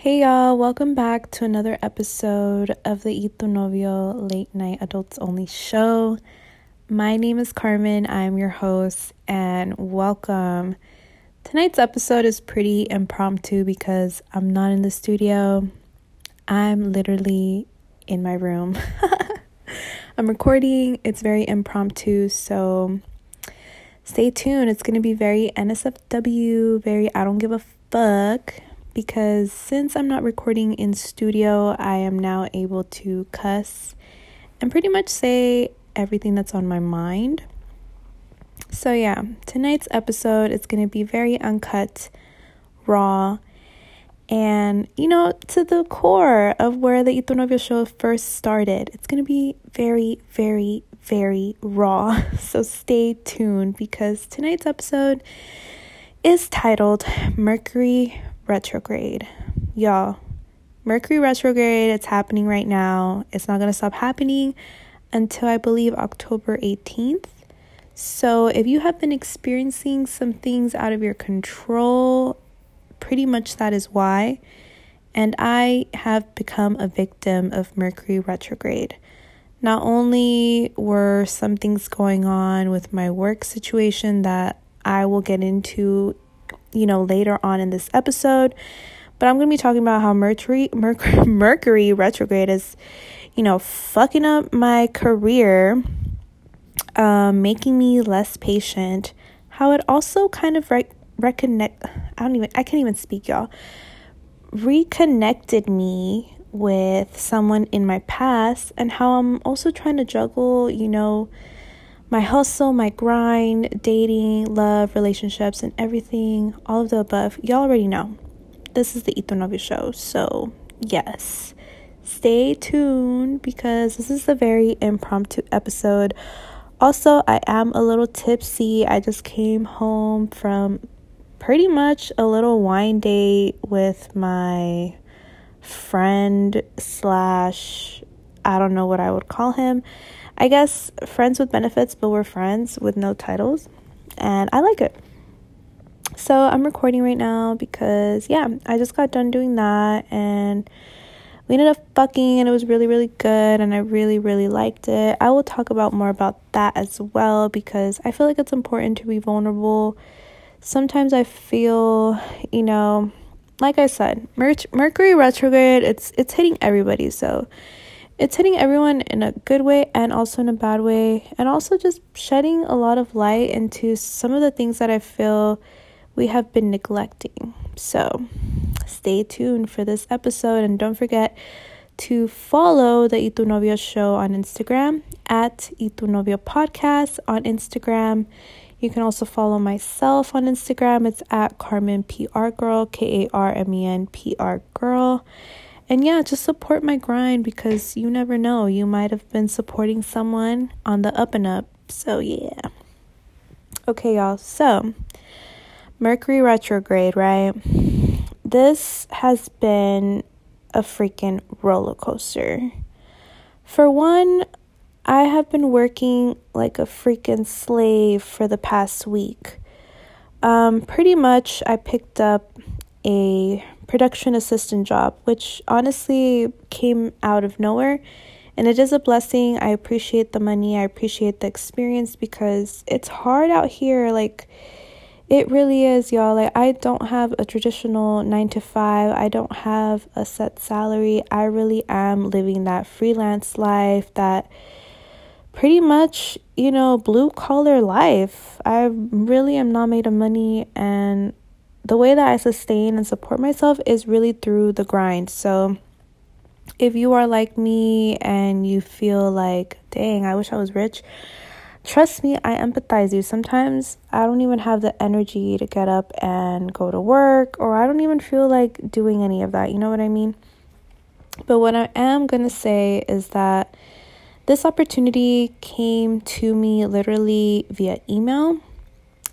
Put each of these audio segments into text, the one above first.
Hey y'all, welcome back to another episode of the Y Novio Late Night Adults Only show. My name is Karmen, I'm your host, and welcome. Tonight's episode is pretty impromptu because I'm not in the studio, I'm literally in my room. I'm recording, it's very impromptu, so stay tuned. It's gonna be very NSFW, very I don't give a fuck because since I'm not recording in studio, I am now able to cuss and pretty much say everything that's on my mind. So, yeah, tonight's episode is going to be very uncut, raw, and you know, to the core of where the Novio show first started. It's going to be very, very, very raw. So, stay tuned because tonight's episode is titled Mercury retrograde. Y'all, Mercury retrograde, it's happening right now. It's not going to stop happening until I believe October 18th. So, if you have been experiencing some things out of your control, pretty much that is why. And I have become a victim of Mercury retrograde. Not only were some things going on with my work situation that I will get into you know, later on in this episode. But I'm going to be talking about how Mercury, Mercury, Mercury retrograde is, you know, fucking up my career, um, making me less patient. How it also kind of re- reconnect. I don't even. I can't even speak, y'all. Reconnected me with someone in my past, and how I'm also trying to juggle, you know, my hustle, my grind, dating, love, relationships, and everything, all of the above, y'all already know. This is the Tu Novio show. So, yes, stay tuned because this is a very impromptu episode. Also, I am a little tipsy. I just came home from pretty much a little wine date with my friend slash I don't know what I would call him. I guess friends with benefits, but we're friends with no titles. And I like it. So I'm recording right now because, yeah, I just got done doing that and we ended up fucking and it was really, really good and I really, really liked it. I will talk about more about that as well because I feel like it's important to be vulnerable. Sometimes I feel, you know, like I said, Mercury retrograde, it's it's hitting everybody. So it's hitting everyone in a good way and also in a bad way, and also just shedding a lot of light into some of the things that I feel we have been neglecting. So, stay tuned for this episode, and don't forget to follow the Y Tu Novio show on Instagram at Y Tu Novio Podcast on Instagram. You can also follow myself on Instagram. It's at Karmen PR Girl, K A R M E N P R Girl. And yeah, just support my grind because you never know. You might have been supporting someone on the up and up. So yeah. Okay, y'all. So, Mercury retrograde, right? This has been a freaking roller coaster. For one, I have been working like a freaking slave for the past week. Um, pretty much, I picked up a production assistant job, which honestly came out of nowhere. And it is a blessing. I appreciate the money. I appreciate the experience because it's hard out here. Like, it really is, y'all. Like, I don't have a traditional nine to five, I don't have a set salary. I really am living that freelance life, that pretty much, you know, blue collar life. I really am not made of money and the way that I sustain and support myself is really through the grind. So, if you are like me and you feel like, dang, I wish I was rich, trust me, I empathize you. Sometimes I don't even have the energy to get up and go to work, or I don't even feel like doing any of that. You know what I mean? But what I am going to say is that this opportunity came to me literally via email.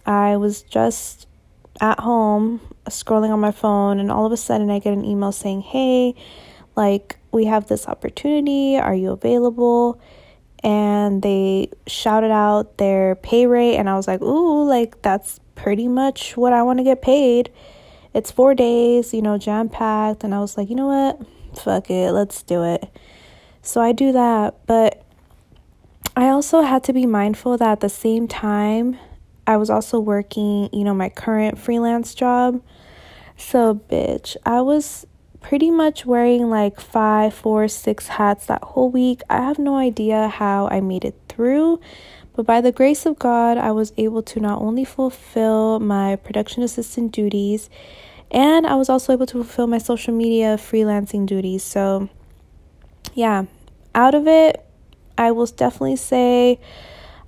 I was just at home scrolling on my phone and all of a sudden I get an email saying, "Hey, like we have this opportunity. Are you available?" And they shouted out their pay rate and I was like, "Ooh, like that's pretty much what I want to get paid." it's four days, you know, jam packed. And I was like, you know what? Fuck it, let's do it. So I do that. But I also had to be mindful that at the same time, I was also working, you know, my current freelance job. So, bitch, I was pretty much wearing like five, four, six hats that whole week. I have no idea how I made it through, but by the grace of God, I was able to not only fulfill my production assistant duties, and I was also able to fulfill my social media freelancing duties. So, yeah, out of it, I will definitely say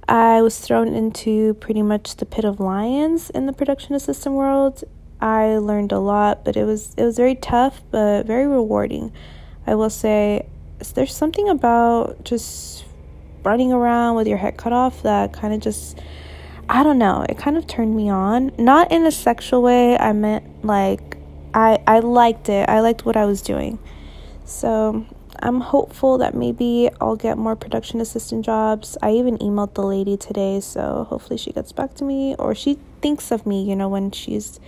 I was thrown into pretty much the pit of lions in the production assistant world. I learned a lot, but it was it was very tough but very rewarding. I will say there's something about just running around with your head cut off that kind of just I don't know, it kind of turned me on. Not in a sexual way. I meant like I I liked it. I liked what I was doing. So, I'm hopeful that maybe I'll get more production assistant jobs. I even emailed the lady today, so hopefully she gets back to me or she thinks of me, you know, when she's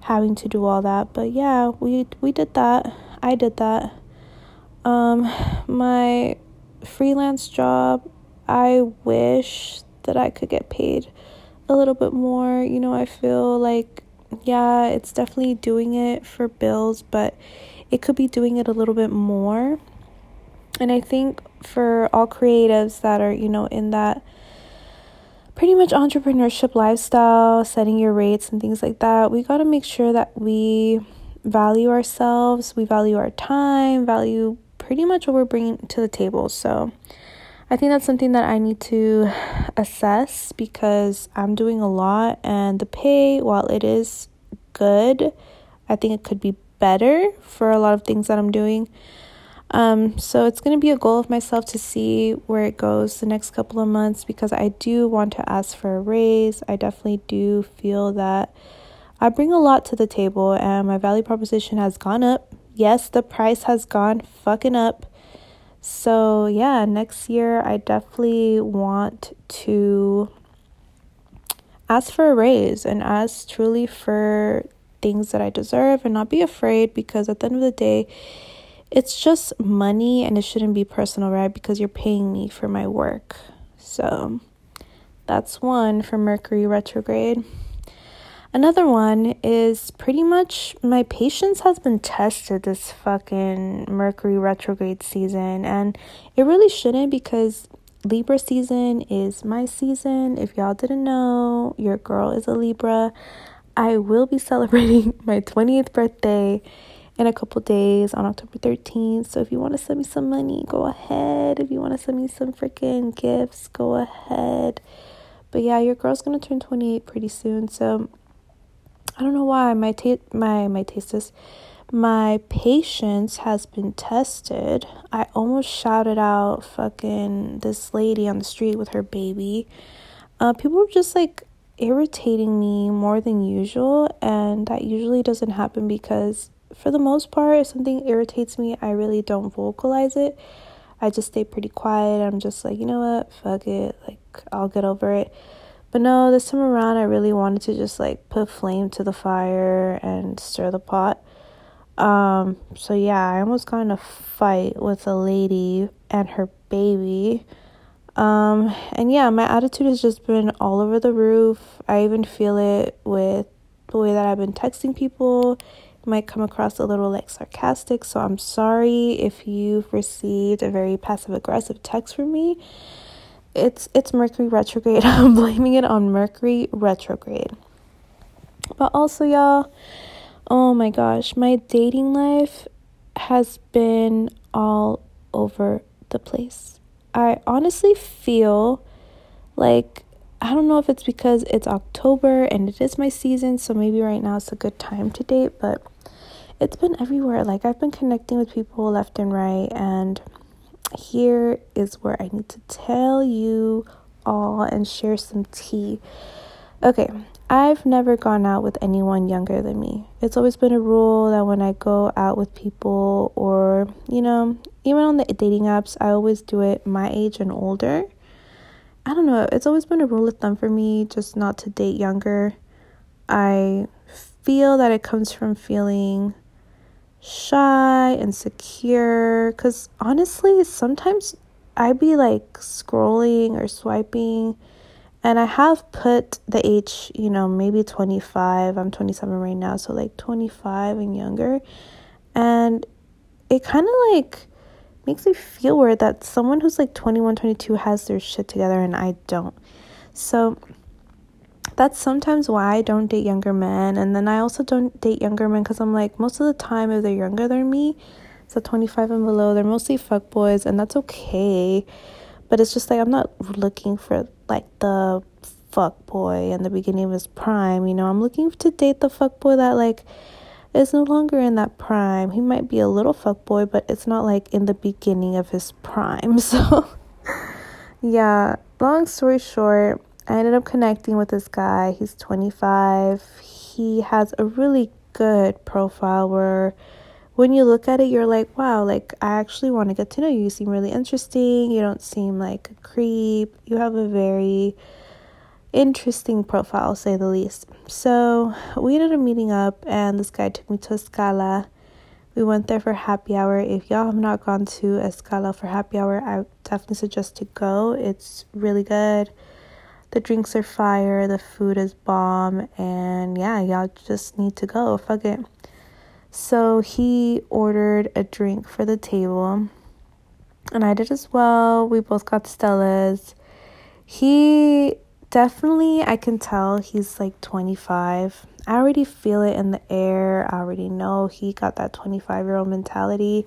having to do all that. But yeah, we we did that. I did that. Um my freelance job, I wish that I could get paid a little bit more. You know, I feel like yeah, it's definitely doing it for bills, but it could be doing it a little bit more and I think for all creatives that are, you know, in that pretty much entrepreneurship lifestyle, setting your rates and things like that, we got to make sure that we value ourselves, we value our time, value pretty much what we're bringing to the table. So, I think that's something that I need to assess because I'm doing a lot and the pay, while it is good, I think it could be better for a lot of things that I'm doing. Um, so it's going to be a goal of myself to see where it goes the next couple of months because I do want to ask for a raise. I definitely do feel that I bring a lot to the table and my value proposition has gone up. Yes, the price has gone fucking up. So, yeah, next year I definitely want to ask for a raise and ask truly for things that I deserve and not be afraid because at the end of the day, it's just money and it shouldn't be personal, right? Because you're paying me for my work. So that's one for Mercury retrograde. Another one is pretty much my patience has been tested this fucking Mercury retrograde season, and it really shouldn't because Libra season is my season. If y'all didn't know, your girl is a Libra. I will be celebrating my 20th birthday in a couple days on October 13th. So if you want to send me some money, go ahead. If you want to send me some freaking gifts, go ahead. But yeah, your girl's gonna turn 28 pretty soon. So I don't know why my ta- my my taste is my patience has been tested. I almost shouted out fucking this lady on the street with her baby. Uh, people were just like irritating me more than usual, and that usually doesn't happen because for the most part, if something irritates me, I really don't vocalize it. I just stay pretty quiet. I'm just like, you know what? Fuck it. Like, I'll get over it. But no, this time around, I really wanted to just like put flame to the fire and stir the pot. Um, so yeah, I almost got in a fight with a lady and her baby. Um, and yeah, my attitude has just been all over the roof. I even feel it with the way that I've been texting people might come across a little like sarcastic, so I'm sorry if you've received a very passive aggressive text from me. It's it's Mercury retrograde. I'm blaming it on Mercury retrograde. But also y'all, oh my gosh, my dating life has been all over the place. I honestly feel like I don't know if it's because it's October and it is my season, so maybe right now it's a good time to date, but it's been everywhere. Like I've been connecting with people left and right and here is where I need to tell you all and share some tea. Okay, I've never gone out with anyone younger than me. It's always been a rule that when I go out with people or, you know, even on the dating apps, I always do it my age and older. I don't know, it's always been a rule of thumb for me just not to date younger. I feel that it comes from feeling shy, and secure. Because honestly, sometimes I'd be like scrolling or swiping, and I have put the age, you know, maybe 25. I'm 27 right now, so like 25 and younger. And it kind of like makes me feel weird that someone who's like 21, 22 has their shit together and I don't. So that's sometimes why I don't date younger men. And then I also don't date younger men because I'm like, most of the time, if they're younger than me, so 25 and below, they're mostly fuck boys, and that's okay. But it's just like, I'm not looking for like the fuck boy in the beginning of his prime, you know, I'm looking to date the fuck boy that like is no longer in that prime. He might be a little fuck boy, but it's not like in the beginning of his prime. So, yeah, long story short, I ended up connecting with this guy. He's 25. He has a really good profile where when you look at it, you're like, wow, like I actually want to get to know you. You seem really interesting. You don't seem like a creep. You have a very interesting profile, say the least. So we ended up meeting up, and this guy took me to Escala. We went there for happy hour. If y'all have not gone to Escala for happy hour, I definitely suggest to go. It's really good. The drinks are fire, the food is bomb, and yeah, y'all just need to go. Fuck it. So he ordered a drink for the table, and I did as well. We both got Stella's. He definitely, I can tell he's like 25. I already feel it in the air. I already know he got that 25 year old mentality.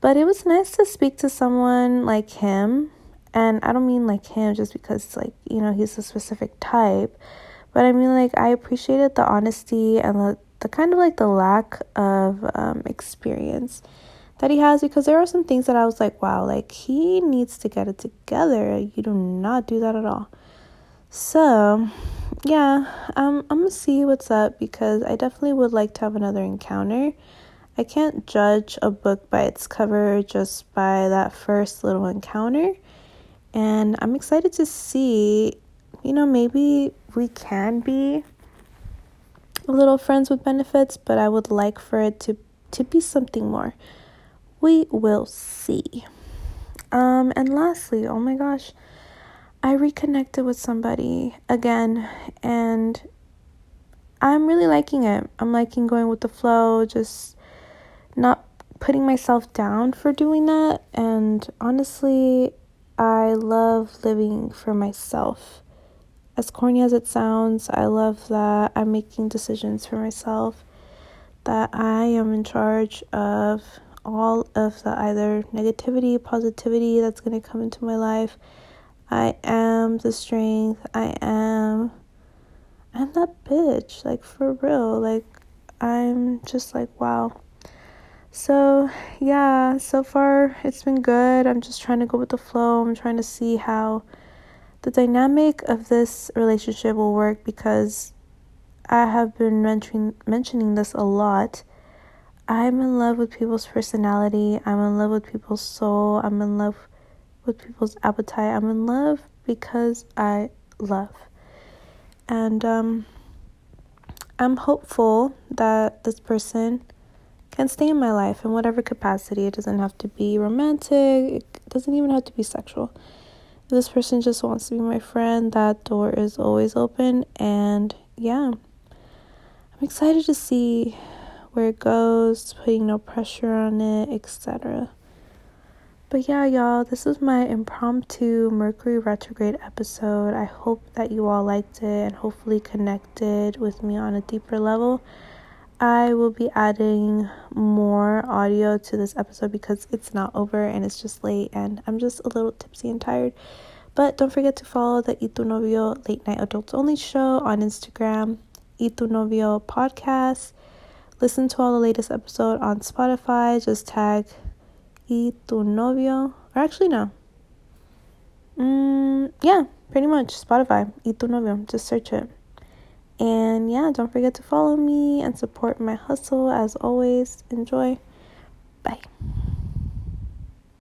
But it was nice to speak to someone like him and I don't mean like him just because like, you know, he's a specific type. But I mean like I appreciated the honesty and the, the kind of like the lack of um, experience that he has because there are some things that I was like, wow, like he needs to get it together. You do not do that at all. So, yeah, um, I'm gonna see what's up because I definitely would like to have another encounter. I can't judge a book by its cover just by that first little encounter. And I'm excited to see, you know, maybe we can be a little friends with benefits, but I would like for it to to be something more. We will see. Um and lastly, oh my gosh, I reconnected with somebody again and I'm really liking it. I'm liking going with the flow, just not putting myself down for doing that and honestly I love living for myself. As corny as it sounds, I love that I'm making decisions for myself, that I am in charge of all of the either negativity, positivity that's going to come into my life. I am the strength. I am. I'm that bitch. Like, for real. Like, I'm just like, wow. So, yeah, so far it's been good. I'm just trying to go with the flow. I'm trying to see how the dynamic of this relationship will work because I have been mentioning mentioning this a lot. I'm in love with people's personality. I'm in love with people's soul. I'm in love with people's appetite. I'm in love because I love. And um I'm hopeful that this person can stay in my life in whatever capacity. It doesn't have to be romantic, it doesn't even have to be sexual. If this person just wants to be my friend, that door is always open. And yeah, I'm excited to see where it goes, putting no pressure on it, etc. But yeah, y'all, this is my impromptu Mercury retrograde episode. I hope that you all liked it and hopefully connected with me on a deeper level. I will be adding more audio to this episode because it's not over and it's just late and I'm just a little tipsy and tired. But don't forget to follow the Y Tu Novio Late Night Adults Only show on Instagram, Y Tu Novio Podcast. Listen to all the latest episode on Spotify. Just tag Y Tu Novio. Or actually, no. Mm, yeah, pretty much. Spotify, Y Tu Novio. Just search it. And yeah, don't forget to follow me and support my hustle as always. Enjoy. Bye.